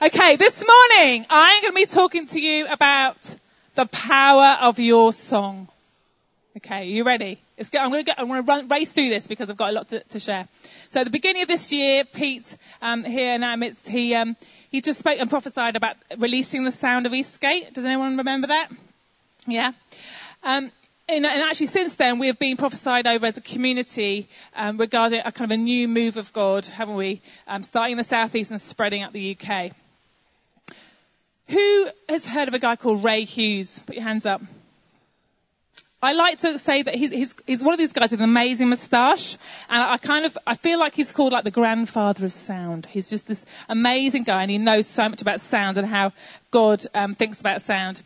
Okay, this morning I'm going to be talking to you about the power of your song. Okay, are you ready? I'm going to I'm going to run, race through this because I've got a lot to, to share. So at the beginning of this year, Pete um, here in our midst, he um, he just spoke and prophesied about releasing the sound of Eastgate. Does anyone remember that? Yeah. Um, and, and, actually since then we have been prophesied over as a community um, regarding a kind of a new move of God, haven't we? Um, starting in the southeast and spreading out the UK. Who has heard of a guy called Ray Hughes? Put your hands up. I like to say that he's, he's, he's one of these guys with an amazing moustache, and I kind of I feel like he's called like the grandfather of sound. He's just this amazing guy, and he knows so much about sound and how God um, thinks about sound.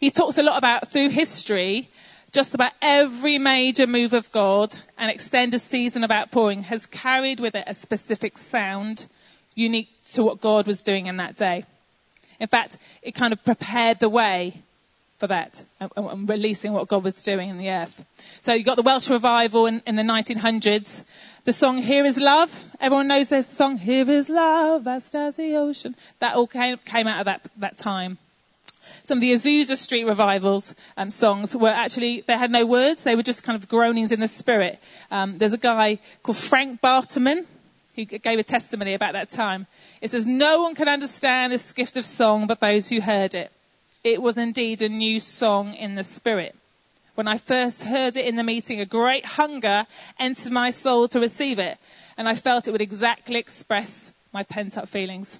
He talks a lot about through history just about every major move of God and extended season of outpouring has carried with it a specific sound unique to what God was doing in that day. In fact, it kind of prepared the way for that and, and releasing what God was doing in the earth. So you got the Welsh revival in, in the 1900s. The song Here is Love. Everyone knows this song, Here is Love, as the ocean. That all came, came out of that, that time some of the Azusa Street revivals um, songs were actually they had no words; they were just kind of groanings in the spirit. Um, there's a guy called Frank Bartleman who gave a testimony about that time. It says, "No one can understand this gift of song but those who heard it. It was indeed a new song in the spirit." When I first heard it in the meeting, a great hunger entered my soul to receive it, and I felt it would exactly express my pent up feelings.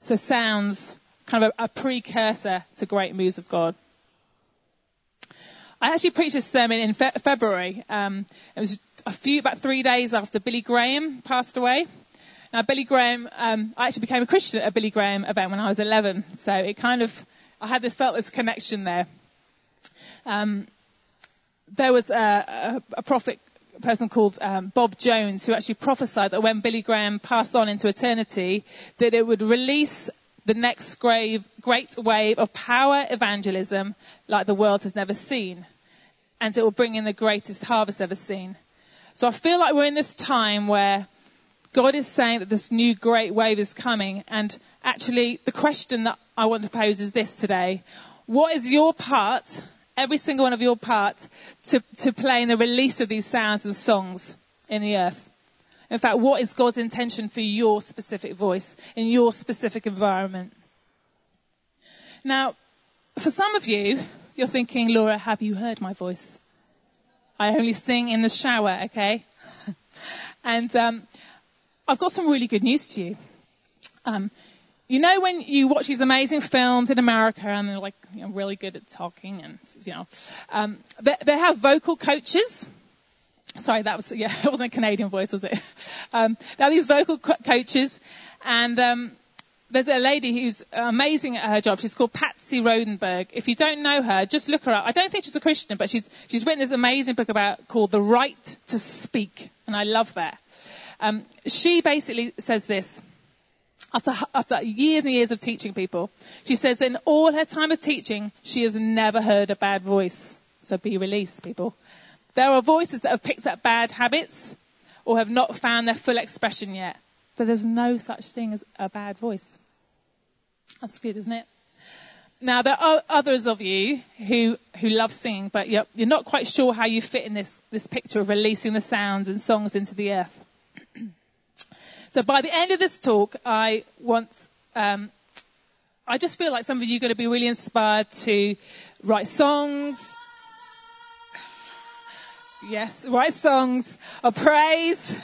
So sounds kind of a, a precursor to great moves of God. I actually preached this sermon in fe- February. Um, it was a few, about three days after Billy Graham passed away. Now, Billy Graham, um, I actually became a Christian at a Billy Graham event when I was 11, so it kind of, I had this felt this connection there. Um, there was a, a, a prophet person called um, Bob Jones who actually prophesied that when Billy Graham passed on into eternity, that it would release the next grave, great wave of power evangelism like the world has never seen. And it will bring in the greatest harvest ever seen. So I feel like we're in this time where God is saying that this new great wave is coming. And actually, the question that I want to pose is this today. What is your part, every single one of your part, to, to play in the release of these sounds and songs in the earth? In fact, what is God's intention for your specific voice in your specific environment? Now, for some of you, you're thinking, Laura, have you heard my voice? I only sing in the shower, okay? and um, I've got some really good news to you. Um, you know when you watch these amazing films in America and they're like you know, really good at talking and you know um, they, they have vocal coaches Sorry, that was, yeah, it wasn't a Canadian voice, was it? Um, have these vocal co- coaches, and um, there's a lady who's amazing at her job. She's called Patsy Rodenburg. If you don't know her, just look her up. I don't think she's a Christian, but she's she's written this amazing book about called The Right to Speak, and I love that. Um, she basically says this. After, after years and years of teaching people, she says in all her time of teaching, she has never heard a bad voice. So be released, people. There are voices that have picked up bad habits or have not found their full expression yet. But there's no such thing as a bad voice. That's good, isn't it? Now, there are others of you who, who love singing, but you're, you're not quite sure how you fit in this, this picture of releasing the sounds and songs into the earth. so by the end of this talk, I want, um, I just feel like some of you are going to be really inspired to write songs, Yes, write songs of praise,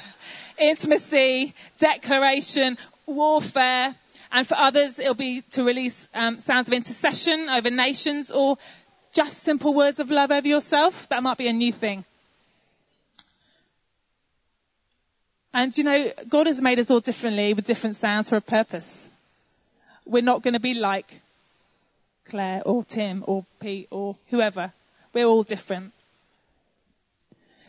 intimacy, declaration, warfare, and for others it'll be to release um, sounds of intercession over nations or just simple words of love over yourself. That might be a new thing. And you know, God has made us all differently with different sounds for a purpose. We're not going to be like Claire or Tim or Pete or whoever. We're all different.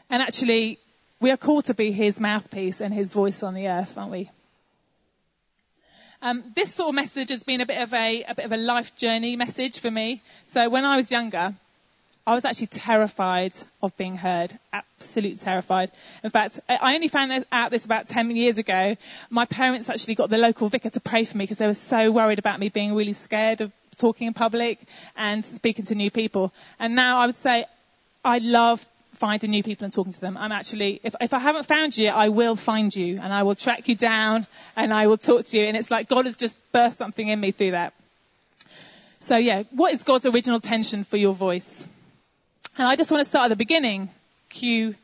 And actually, we are called to be his mouthpiece and his voice on the earth, aren't we? Um, this sort of message has been a bit of a, a bit of a life journey message for me. So when I was younger, I was actually terrified of being heard. Absolutely terrified. In fact, I only found out this about 10 years ago. My parents actually got the local vicar to pray for me because they were so worried about me being really scared of talking in public and speaking to new people. And now I would say I love finding new people and talking to them. I'm actually, if, if I haven't found you, I will find you and I will track you down and I will talk to you. And it's like God has just burst something in me through that. So yeah, what is God's original tension for your voice? And I just want to start at the beginning. Q.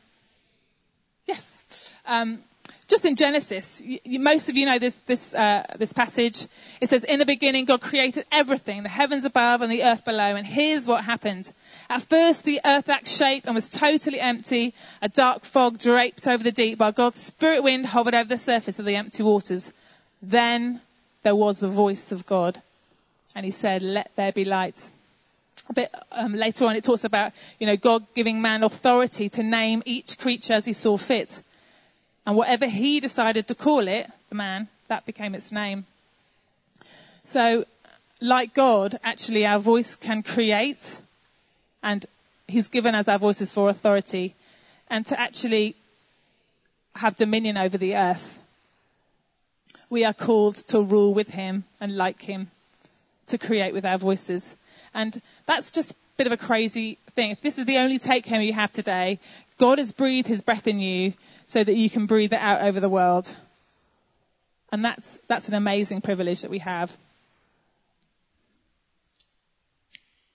Yes. Um, just in Genesis, you, most of you know this this uh, this passage. It says, "In the beginning, God created everything, the heavens above and the earth below." And here's what happened: At first, the earth lacked shape and was totally empty. A dark fog draped over the deep, while God's spirit wind hovered over the surface of the empty waters. Then there was the voice of God, and He said, "Let there be light." A bit um, later on, it talks about you know God giving man authority to name each creature as He saw fit. And whatever he decided to call it, the man, that became its name. So, like God, actually our voice can create, and he's given us our voices for authority, and to actually have dominion over the earth. We are called to rule with him and like him, to create with our voices. And that's just a bit of a crazy thing. If this is the only take home you have today, God has breathed his breath in you so that you can breathe it out over the world. And that's, that's an amazing privilege that we have.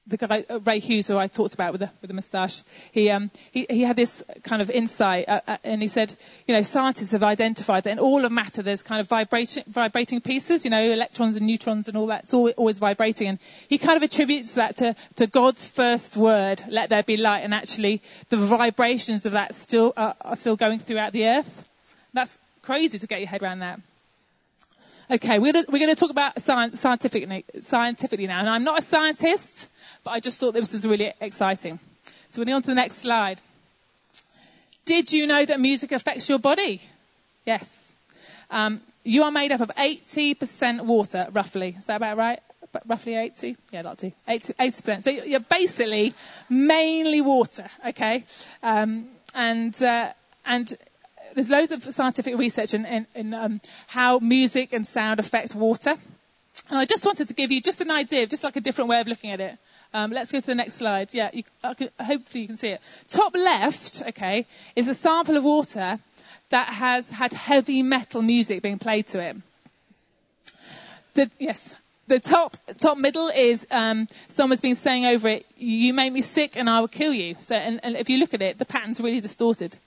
The guy uh, Ray Hughes, who I talked about with the with the moustache, he um he he had this kind of insight, uh, uh, and he said, you know, scientists have identified that in all of matter there's kind of vibrating vibrating pieces, you know, electrons and neutrons and all that. It's all, always vibrating, and he kind of attributes that to to God's first word, "Let there be light," and actually the vibrations of that still uh, are still going throughout the earth. That's crazy to get your head around that. Okay, we're gonna, we're going to talk about science, scientifically, scientifically now, and I'm not a scientist but I just thought this was really exciting. So we're on to the next slide. Did you know that music affects your body? Yes. Um, you are made up of 80% water, roughly. Is that about right? Roughly 80? Yeah, not to. 80, 80%. So you're basically mainly water, okay? Um, and, uh, and there's loads of scientific research in, in, in um, how music and sound affect water. And I just wanted to give you just an idea, just like a different way of looking at it. Um, let's go to the next slide. Yeah, you, hopefully you can see it. Top left, okay, is a sample of water that has had heavy metal music being played to it. The, yes, the top top middle is um, someone's been saying over it, "You make me sick, and I will kill you." So, and, and if you look at it, the pattern's really distorted.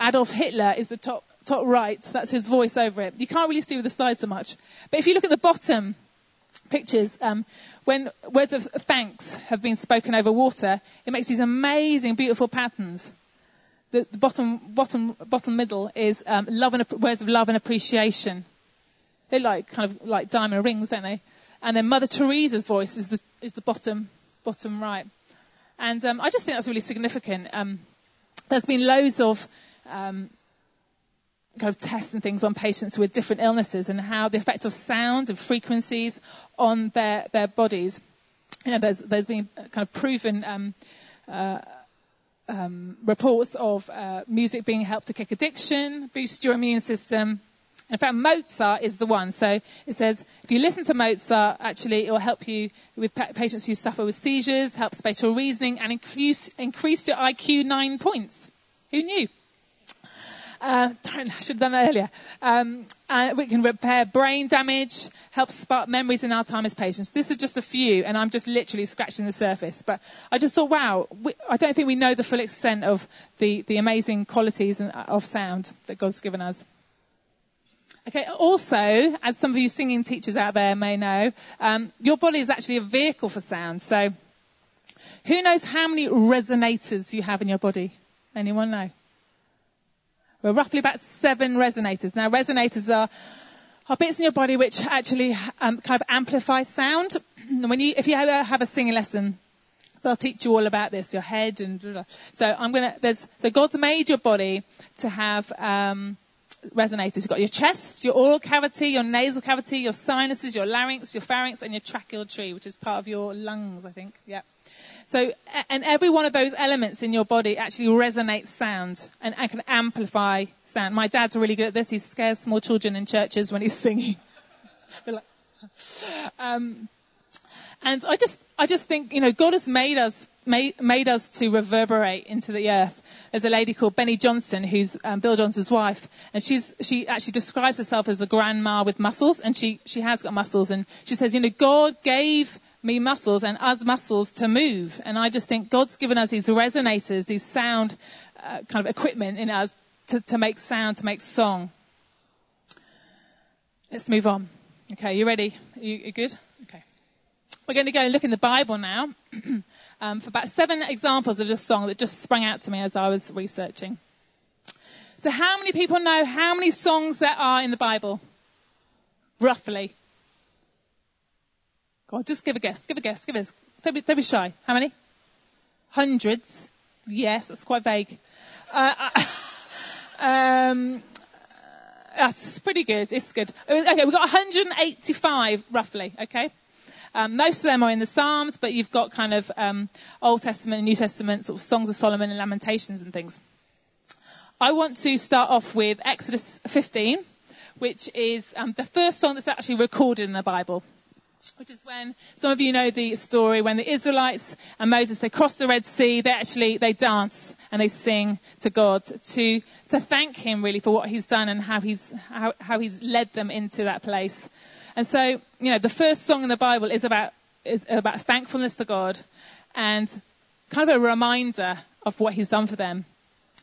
Adolf Hitler is the top top right. That's his voice over it. You can't really see with the side so much. But if you look at the bottom pictures, um, when words of thanks have been spoken over water, it makes these amazing, beautiful patterns. The, the bottom, bottom, bottom middle is um, love and words of love and appreciation. They like kind of like diamond rings, don't they? And then Mother Teresa's voice is the is the bottom bottom right. And um, I just think that's really significant. Um, there's been loads of um, kind of tests and things on patients with different illnesses and how the effect of sound and frequencies on their, their bodies. You know, there's, there's been kind of proven um, uh, um, reports of uh, music being helped to kick addiction, boost your immune system. In fact, Mozart is the one. So it says if you listen to Mozart, actually it will help you with pa- patients who suffer with seizures, help spatial reasoning, and increase, increase your IQ nine points. Who knew? Uh, I should have done that earlier. Um, uh, we can repair brain damage, help spark memories in Alzheimer's patients. This is just a few, and I'm just literally scratching the surface. But I just thought, wow, we, I don't think we know the full extent of the, the amazing qualities of sound that God's given us. Okay, also, as some of you singing teachers out there may know, um, your body is actually a vehicle for sound. So, who knows how many resonators you have in your body? Anyone know? We're roughly about seven resonators. Now, resonators are, are bits in your body which actually um, kind of amplify sound. And when you, if you ever have a singing lesson, they'll teach you all about this, your head and blah, blah. so I'm gonna. There's so God's made your body to have um, resonators. You've got your chest, your oral cavity, your nasal cavity, your sinuses, your larynx, your pharynx, and your tracheal tree, which is part of your lungs, I think. Yeah. So, and every one of those elements in your body actually resonates sound and, can amplify sound. My dad's really good at this. He scares small children in churches when he's singing. um, and I just, I just think, you know, God has made us, made, made us to reverberate into the earth. There's a lady called Beni Johnson, who's um, Bill Johnson's wife, and she's, she actually describes herself as a grandma with muscles, and she, she has got muscles, and she says, you know, God gave me muscles and us muscles to move. And I just think God's given us these resonators, these sound uh, kind of equipment in us to, to make sound, to make song. Let's move on. Okay, you ready? You, you good? Okay. We're going to go and look in the Bible now um, for about seven examples of this song that just sprang out to me as I was researching. So how many people know how many songs there are in the Bible? Roughly. God, just give a guess. Give a guess. Give a guess. Don't be, don't be shy. How many? Hundreds. Yes, that's quite vague. Uh, uh um, that's pretty good. It's good. Okay, we've got 185 roughly. Okay. Um, most of them are in the Psalms, but you've got kind of um, Old Testament and New Testament sort of songs of Solomon and Lamentations and things. I want to start off with Exodus 15, which is um, the first song that's actually recorded in the Bible which is when some of you know the story when the Israelites and Moses they cross the Red Sea they actually they dance and they sing to God to to thank him really for what he's done and how he's how, how he's led them into that place. And so you know the first song in the Bible is about is about thankfulness to God and kind of a reminder of what he's done for them.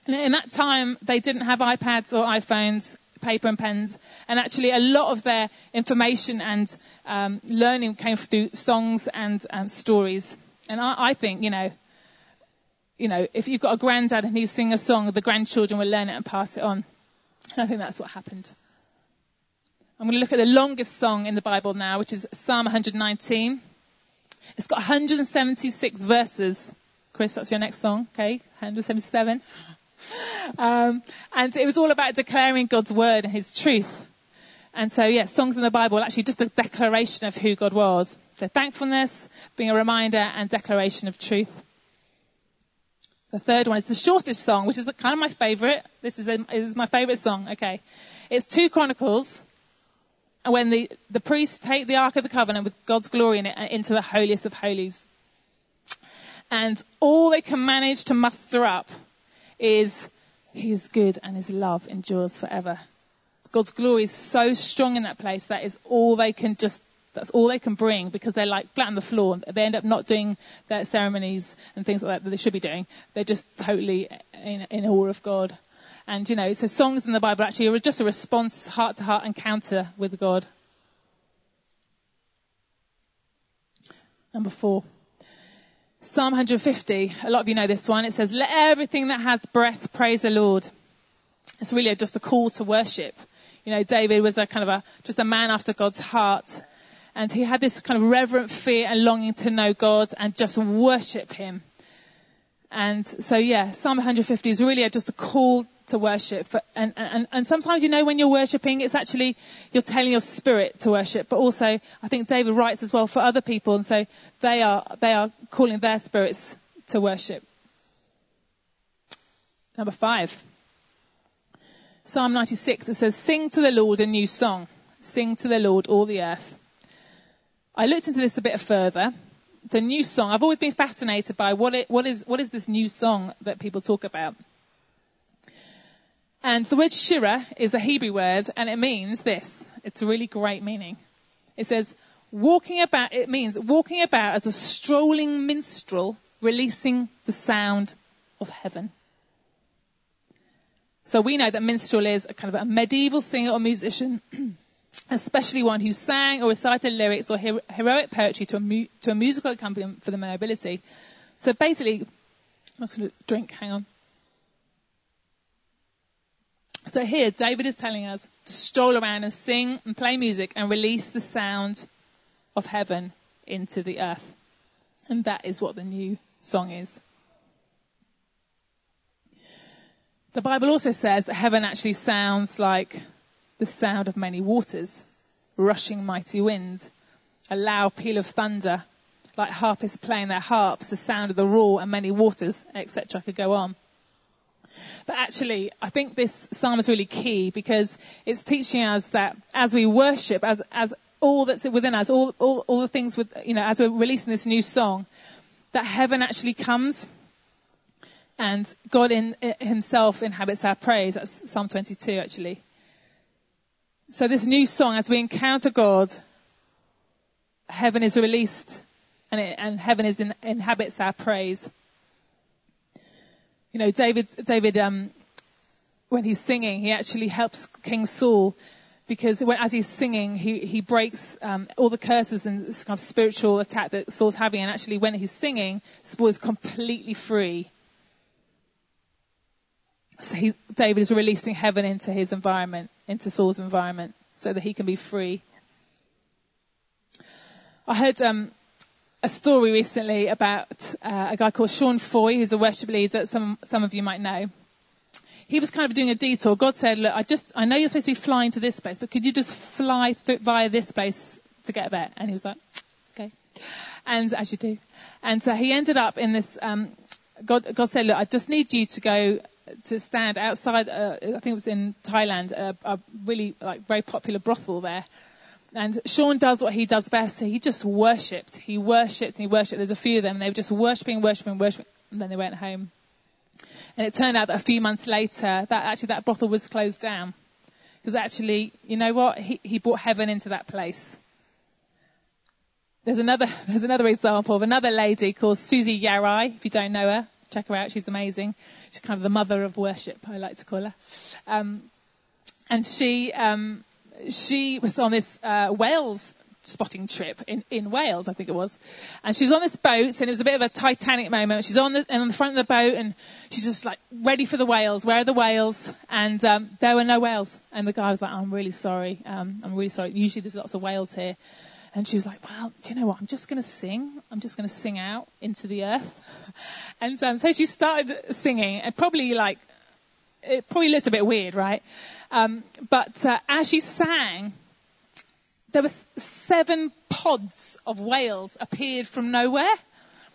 And in that time they didn't have iPads or iPhones paper and pens. And actually, a lot of their information and um, learning came through songs and um, stories. And I, I, think, you know, you know, if you've got a granddad and he's singing a song, the grandchildren will learn it and pass it on. And I think that's what happened. I'm going to look at the longest song in the Bible now, which is Psalm 119. It's got 176 verses. Chris, that's your next song, okay? 177. Um, and it was all about declaring God's word and his truth. And so, yeah, songs in the Bible are actually just a declaration of who God was. So thankfulness, being a reminder, and declaration of truth. The third one is the shortest song, which is kind of my favorite. This is, a, this is my favorite song. Okay. It's two Chronicles. And when the, the priests take the Ark of the Covenant with God's glory in it into the holiest of holies. And all they can manage to muster up is He is good and His love endures forever. God's glory is so strong in that place that is all they can just that's all they can bring because they're like flat on the floor. They end up not doing their ceremonies and things like that that they should be doing. They're just totally in, in awe of God. And you know, so songs in the Bible actually are just a response, heart to heart encounter with God. Number four. Psalm 150, a lot of you know this one. It says, let everything that has breath praise the Lord. It's really just a call to worship. You know, David was a kind of a, just a man after God's heart. And he had this kind of reverent fear and longing to know God and just worship him. And so yeah, Psalm 150 is really just a call to worship. And, and, and sometimes, you know, when you're worshipping, it's actually, you're telling your spirit to worship. But also, I think David writes as well for other people. And so they are, they are calling their spirits to worship. Number five. Psalm 96, it says, sing to the Lord a new song. Sing to the Lord all the earth. I looked into this a bit further. A new song. I've always been fascinated by what, it, what is, what is this new song that people talk about. And the word shira is a Hebrew word and it means this. It's a really great meaning. It says, walking about, it means walking about as a strolling minstrel releasing the sound of heaven. So we know that minstrel is a kind of a medieval singer or musician, especially one who sang or recited lyrics or heroic poetry to a, mu- to a musical accompaniment for the nobility. So basically, I'm just going to drink, hang on. So here, David is telling us to stroll around and sing and play music and release the sound of heaven into the earth. And that is what the new song is. The Bible also says that heaven actually sounds like the sound of many waters, rushing mighty winds, a loud peal of thunder, like harpists playing their harps, the sound of the roar and many waters, etc. I could go on. But actually, I think this psalm is really key because it's teaching us that as we worship, as, as all that's within us, all, all, all the things with, you know, as we're releasing this new song, that heaven actually comes and God in, in himself inhabits our praise. That's Psalm 22 actually. So this new song, as we encounter God, heaven is released and, it, and heaven is in, inhabits our praise. You know, David, David, um, when he's singing, he actually helps King Saul because when, as he's singing, he, he breaks um, all the curses and this kind of spiritual attack that Saul's having. And actually, when he's singing, Saul is completely free. So he, David is releasing heaven into his environment, into Saul's environment, so that he can be free. I heard um, a story recently about uh, a guy called Sean Feucht, who's a worship leader that some some of you might know. He was kind of doing a detour. God said, "Look, I just I know you're supposed to be flying to this place, but could you just fly th- via this place to get there?" And he was like, "Okay," and as you do. And so he ended up in this. Um, God, God said, "Look, I just need you to go to stand outside. Uh, I think it was in Thailand, a, really like very popular brothel there." And Sean does what he does best. He just worshipped. He worshipped and he worshipped. There's a few of them. They were just worshipping, worshipping, worshipping. And then they went home. And it turned out that a few months later, that actually that brothel was closed down. Because actually, you know what? He, he brought heaven into that place. There's another, there's another example of another lady called Suzy Yaraei. If you don't know her, check her out. She's amazing. She's kind of the mother of worship, I like to call her. Um, and she, um, she was on this uh, whales spotting trip in, in Wales, I think it was. And she was on this boat, and it was a bit of a Titanic moment. She's on the, on the front of the boat, and she's just like ready for the whales. Where are the whales? And um, there were no whales. And the guy was like, I'm really sorry. Um, I'm really sorry. Usually there's lots of whales here. And she was like, well, do you know what? I'm just going to sing. I'm just going to sing out into the earth. and um, so she started singing, and probably like, it probably looked a bit weird, right? Um, but uh, as she sang, there were seven pods of whales appeared from nowhere.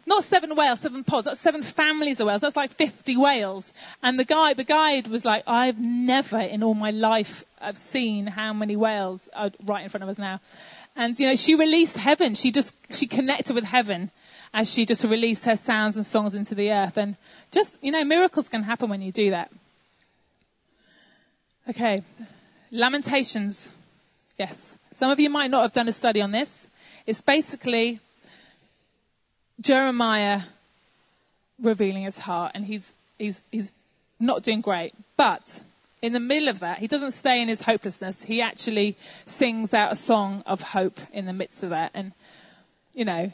Not seven whales, seven pods. That's seven families of whales. That's like 50 whales. And the guide, the guide was like, I've never in all my life have seen how many whales are right in front of us now. And you know, she released heaven. She just, she connected with heaven as she just released her sounds and songs into the earth. And just, you know, miracles can happen when you do that. Okay. Lamentations. Yes. Some of you might not have done a study on this. It's basically Jeremiah revealing his heart and he's, he's, he's not doing great. But in the middle of that, he doesn't stay in his hopelessness. He actually sings out a song of hope in the midst of that. And, you know,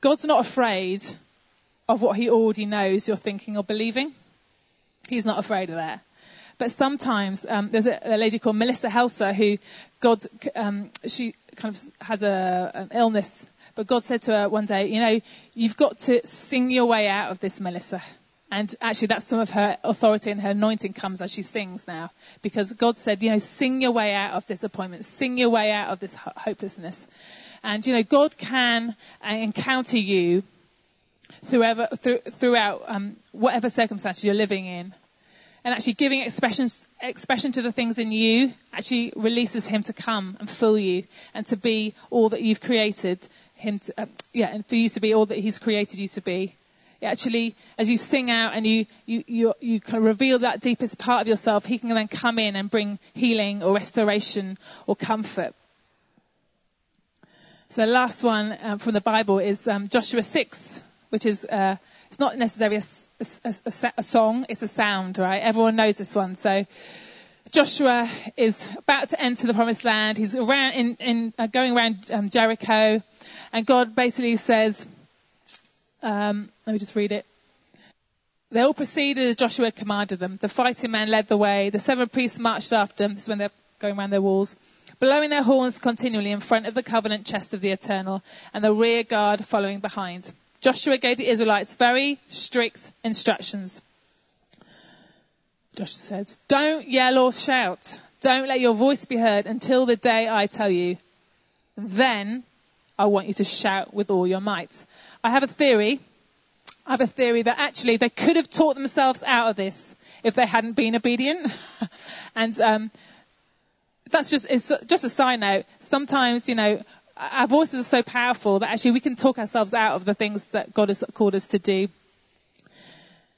God's not afraid of what he already knows you're thinking or believing. He's not afraid of that. But sometimes um, there's a, a, lady called Melissa Helser who God, um, she kind of has a, an illness, but God said to her one day, you know, you've got to sing your way out of this, Melissa. And actually, that's some of her authority and her anointing comes as she sings now, because God said, you know, sing your way out of disappointment, sing your way out of this hopelessness. And you know, God can uh, encounter you throughout, throughout um, whatever circumstances you're living in and actually giving expression to the things in you actually releases him to come and fill you and to be all that you've created him to, uh, yeah, and for you to be all that he's created you to be. It actually, as you sing out and you, you, you, you kind of reveal that deepest part of yourself, he can then come in and bring healing or restoration or comfort. So the last one um, from the Bible is um, Joshua 6, which is, uh, it's not necessarily a a, a, a, song, it's a sound, right? Everyone knows this one. So Joshua is about to enter the promised land. He's around in, in uh, going around um, Jericho, and God basically says, um, "Let me just read it." They all proceeded as Joshua commanded them. The fighting men led the way. The seven priests marched after them. This is when they're going around their walls, blowing their horns continually in front of the covenant chest of the Eternal, and the rear guard following behind. Joshua gave the Israelites very strict instructions. Joshua says, don't yell or shout. Don't let your voice be heard until the day I tell you. Then I want you to shout with all your might. I have a theory. I have a theory that actually they could have taught themselves out of this if they hadn't been obedient. and um, that's just it's just a side note. Sometimes you know our voices are so powerful that actually we can talk ourselves out of the things that God has called us to do.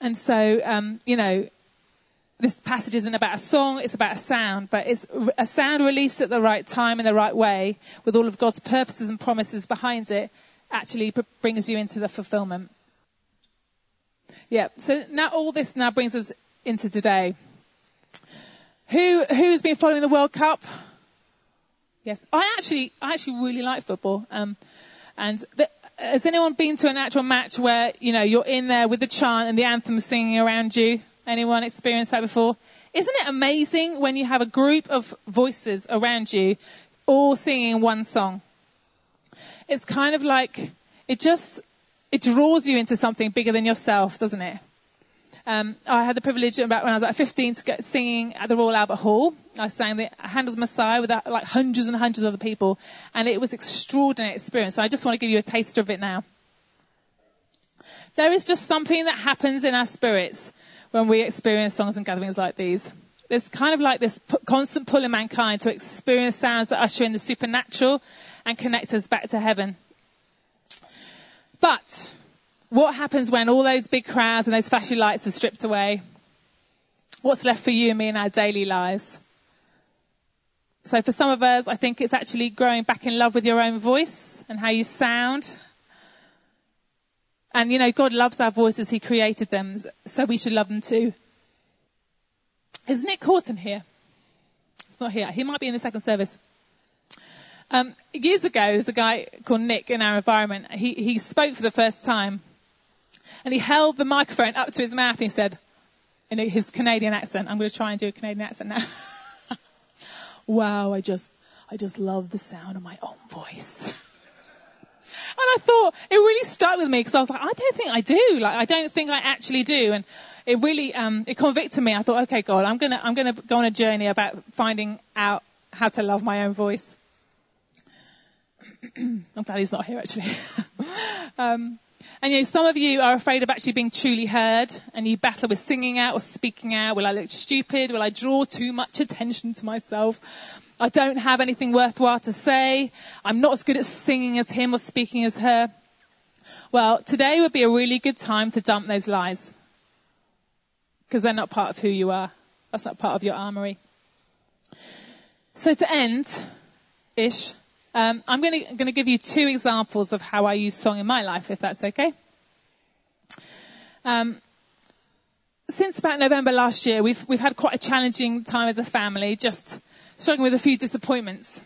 And so um, you know this passage isn't about a song, it's about a sound, but it's a sound released at the right time in the right way with all of God's purposes and promises behind it actually brings you into the fulfillment. Yeah, so now all this now brings us into today. Who, who's been following the World Cup? Yes, I actually, I actually really like football. Um, and the, has anyone been to an actual match where, you know, you're in there with the chant and the anthem singing around you? Anyone experienced that before? Isn't it amazing when you have a group of voices around you all singing one song? It's kind of like, it just, it draws you into something bigger than yourself, doesn't it? Um, I had the privilege about when I was like 15 to get singing at the Royal Albert Hall. I sang the Handel's Messiah with like hundreds and hundreds of other people, and it was an extraordinary experience. So I just want to give you a taster of it now. There is just something that happens in our spirits when we experience songs and gatherings like these. There's kind of like this constant pull in mankind to experience sounds that usher in the supernatural and connect us back to heaven. But what happens when all those big crowds and those flashy lights are stripped away? What's left for you and me in our daily lives? So for some of us, I think it's actually growing back in love with your own voice and how you sound and you know, God loves our voices. He created them, so we should love them too. Is Nick Horton here? It's not here. He might be in the second service. Um, years ago, there's a guy called Nick in our environment. He, he spoke for the first time. And he held the microphone up to his mouth and he said, in his Canadian accent, I'm going to try and do a Canadian accent now. wow, I just, I just love the sound of my own voice. And I thought it really stuck with me because I was like, I don't think I do. Like, I don't think I actually do. And it really, um, it convicted me. I thought, okay, God, I'm gonna, I'm gonna go on a journey about finding out how to love my own voice. I'm glad he's not here actually. um, and you know, some of you are afraid of actually being truly heard and you battle with singing out or speaking out. Will I look stupid? Will I draw too much attention to myself? I don't have anything worthwhile to say. I'm not as good at singing as him or speaking as her. Well, today would be a really good time to dump those lies. Because they're not part of who you are. That's not part of your armory. So to end, ish, um, I'm going to give you two examples of how I use song in my life, if that's okay. Um, since about November last year, we've we've had quite a challenging time as a family, just struggling with a few disappointments.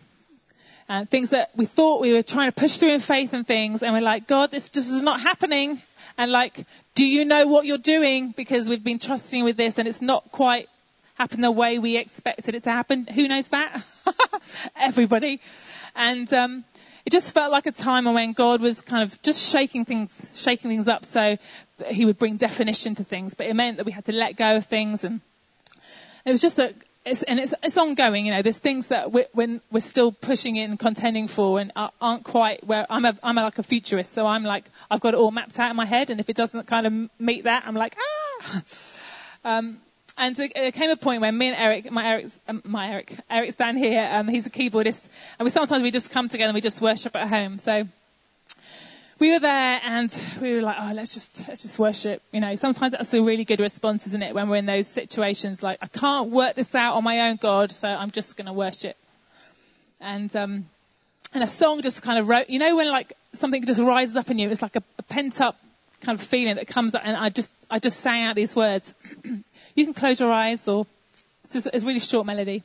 And things that we thought we were trying to push through in faith and things, and we're like, God, this just is not happening. And like, do you know what you're doing? Because we've been trusting with this and it's not quite happened the way we expected it to happen. Who knows that? Everybody. And, um, it just felt like a time when God was kind of just shaking things, shaking things up so that he would bring definition to things. But it meant that we had to let go of things and it was just a, it's, and it's, it's ongoing, you know, there's things that we're, when we're still pushing in contending for and aren't quite where I'm a, I'm a, like a futurist. So I'm like, I've got it all mapped out in my head. And if it doesn't kind of meet that, I'm like, ah, um, and there came a point where me and Eric, my Eric's, um, my Eric, Eric's down here, um, he's a keyboardist, and we sometimes we just come together and we just worship at home. So we were there and we were like, oh, let's just, let's just worship. You know, sometimes that's a really good response, isn't it? When we're in those situations, like, I can't work this out on my own, God, so I'm just going to worship. And, um, and a song just kind of wrote, you know, when like something just rises up in you, it's like a, a pent up kind of feeling that comes up and I just, I just sang out these words. you can close your eyes or it's just a really short melody.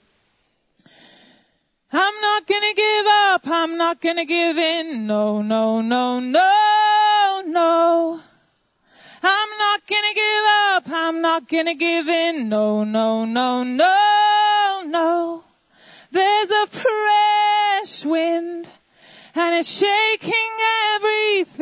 I'm not gonna give up. I'm not gonna give in. No, no, no, no, no. I'm not gonna give up. I'm not gonna give in. No, no, no, no, no. There's a fresh wind and it's shaking everything.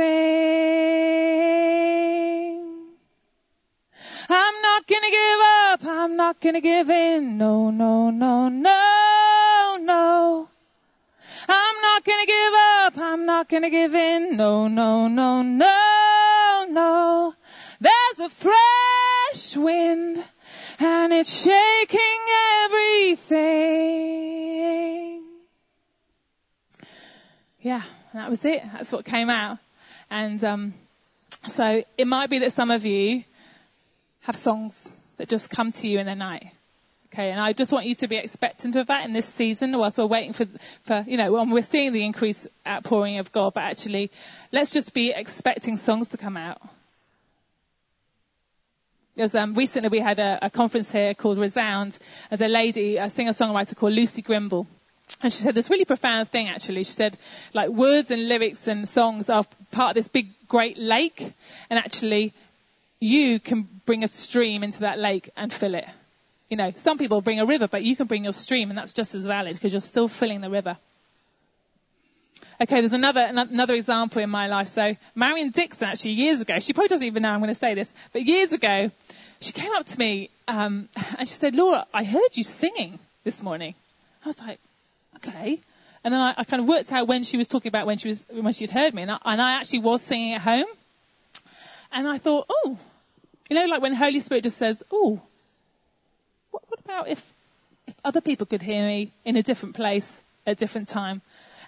I'm not gonna give up. I'm not gonna give in. No, no, no, no no. I'm not gonna give up. I'm not gonna give in. No, no, no, no, no. There's a fresh wind and it's shaking everything. Yeah, that was it. That's what came out. And um, so it might be that some of you have songs that just come to you in the night. Okay, and I just want you to be expectant of that in this season whilst we're waiting for, for you know, when we're seeing the increased outpouring of God, but actually, let's just be expecting songs to come out. Because um, recently we had a, a, conference here called Resound. There's a lady, a singer-songwriter called Lucy Grimble. And she said this really profound thing actually. She said like words and lyrics and songs are part of this big great lake and actually you can bring a stream into that lake and fill it. You know, some people bring a river, but you can bring your stream and that's just as valid because you're still filling the river. Okay, there's another another example in my life. So Marion Dixon, actually, years ago, she probably doesn't even know I'm going to say this, but years ago, she came up to me um, and she said, "Laura, I heard you singing this morning." I was like, "Okay," and then I, I kind of worked out when she was talking about when she was when she'd heard me, and I, and I actually was singing at home, and I thought, "Oh, you know, like when Holy Spirit just says, "Oh, what, about if if other people could hear me in a different place at a different time?"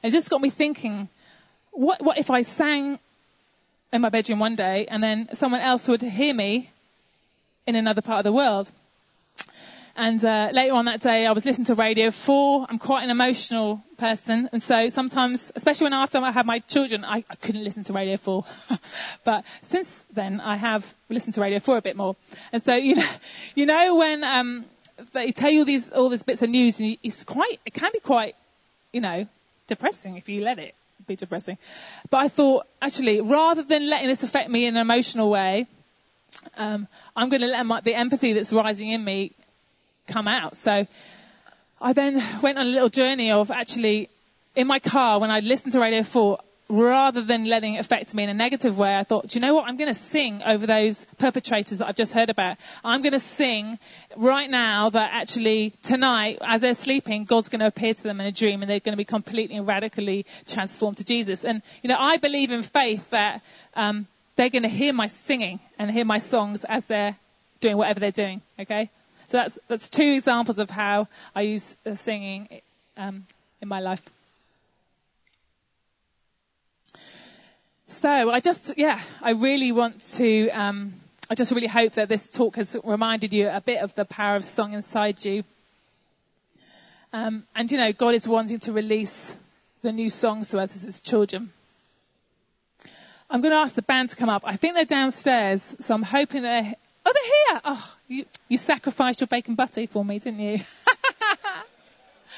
It just got me thinking, what, what if I sang in my bedroom one day and then someone else would hear me in another part of the world? And uh, later on that day, I was listening to Radio 4. I'm quite an emotional person, and so sometimes, especially when after I had my children, I, I couldn't listen to Radio 4. but since then, I have listened to Radio 4 a bit more. And so, you know, you know when um, they tell you all these all these bits of news, and it's quite, it can be quite, you know, depressing if you let it be depressing. But I thought, actually, rather than letting this affect me in an emotional way, um, I'm going to let my, the empathy that's rising in me come out. So I then went on a little journey of actually in my car when I listened to Radio 4, rather than letting it affect me in a negative way, I thought, do you know what? I'm going to sing over those perpetrators that I've just heard about. I'm going to sing right now that actually tonight, as they're sleeping, God's going to appear to them in a dream and they're going to be completely and radically transformed to Jesus. And, you know, I believe in faith that, um, they're going to hear my singing and hear my songs as they're doing whatever they're doing. Okay? So that's, that's two examples of how I use uh, singing, um, in my life. So I just, yeah, I really want to, um, I just really hope that this talk has reminded you a bit of the power of song inside you. Um, and you know, God is wanting to release the new songs to us as His children. I'm going to ask the band to come up. I think they're downstairs, so I'm hoping they're. Oh, they're here. Oh, you, you sacrificed your bacon butty for me, didn't you?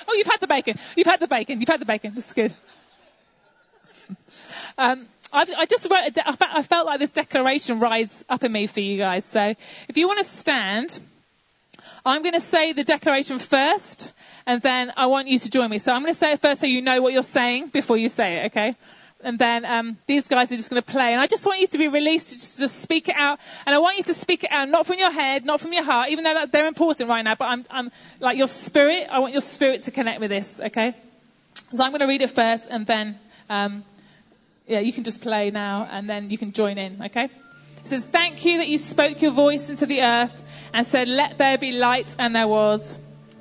oh, you've had the bacon. You've had the bacon. You've had the bacon. That's good. Um, I've, I just wrote, I felt like this declaration rise up in me for you guys. So if you want to stand, I'm going to say the declaration first, and then I want you to join me. So I'm going to say it first so you know what you're saying before you say it, okay? And then um, these guys are just going to play. And I just want you to be released to just, just speak it out. And I want you to speak it out, not from your head, not from your heart, even though they're important right now. But I'm, I'm like your spirit. I want your spirit to connect with this, okay? So I'm going to read it first, and then um, yeah, you can just play now and then you can join in, okay? It says, Thank you that you spoke your voice into the earth and said, Let there be light, and there was.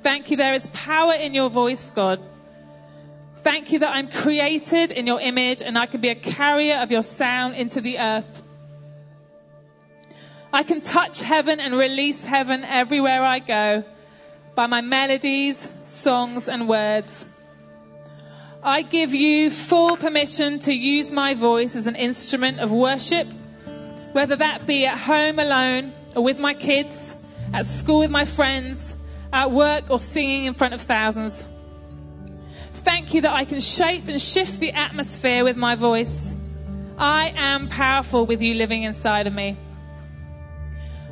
Thank you, there is power in your voice, God. Thank you that I'm created in your image and I can be a carrier of your sound into the earth. I can touch heaven and release heaven everywhere I go by my melodies, songs, and words. I give you full permission to use my voice as an instrument of worship, whether that be at home alone or with my kids, at school with my friends, at work or singing in front of thousands. Thank you that I can shape and shift the atmosphere with my voice. I am powerful with you living inside of me.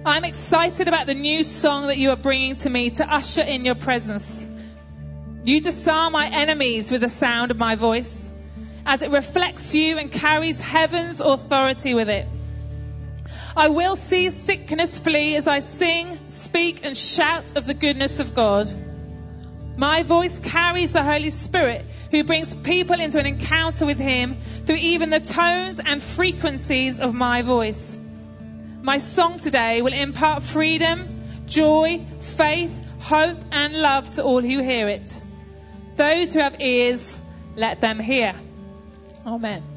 I'm excited about the new song that you are bringing to me to usher in your presence. You disarm my enemies with the sound of my voice as it reflects you and carries heaven's authority with it. I will see sickness flee as I sing, speak, and shout of the goodness of God. My voice carries the Holy Spirit who brings people into an encounter with Him through even the tones and frequencies of my voice. My song today will impart freedom, joy, faith, hope, and love to all who hear it. Those who have ears, let them hear. Amen.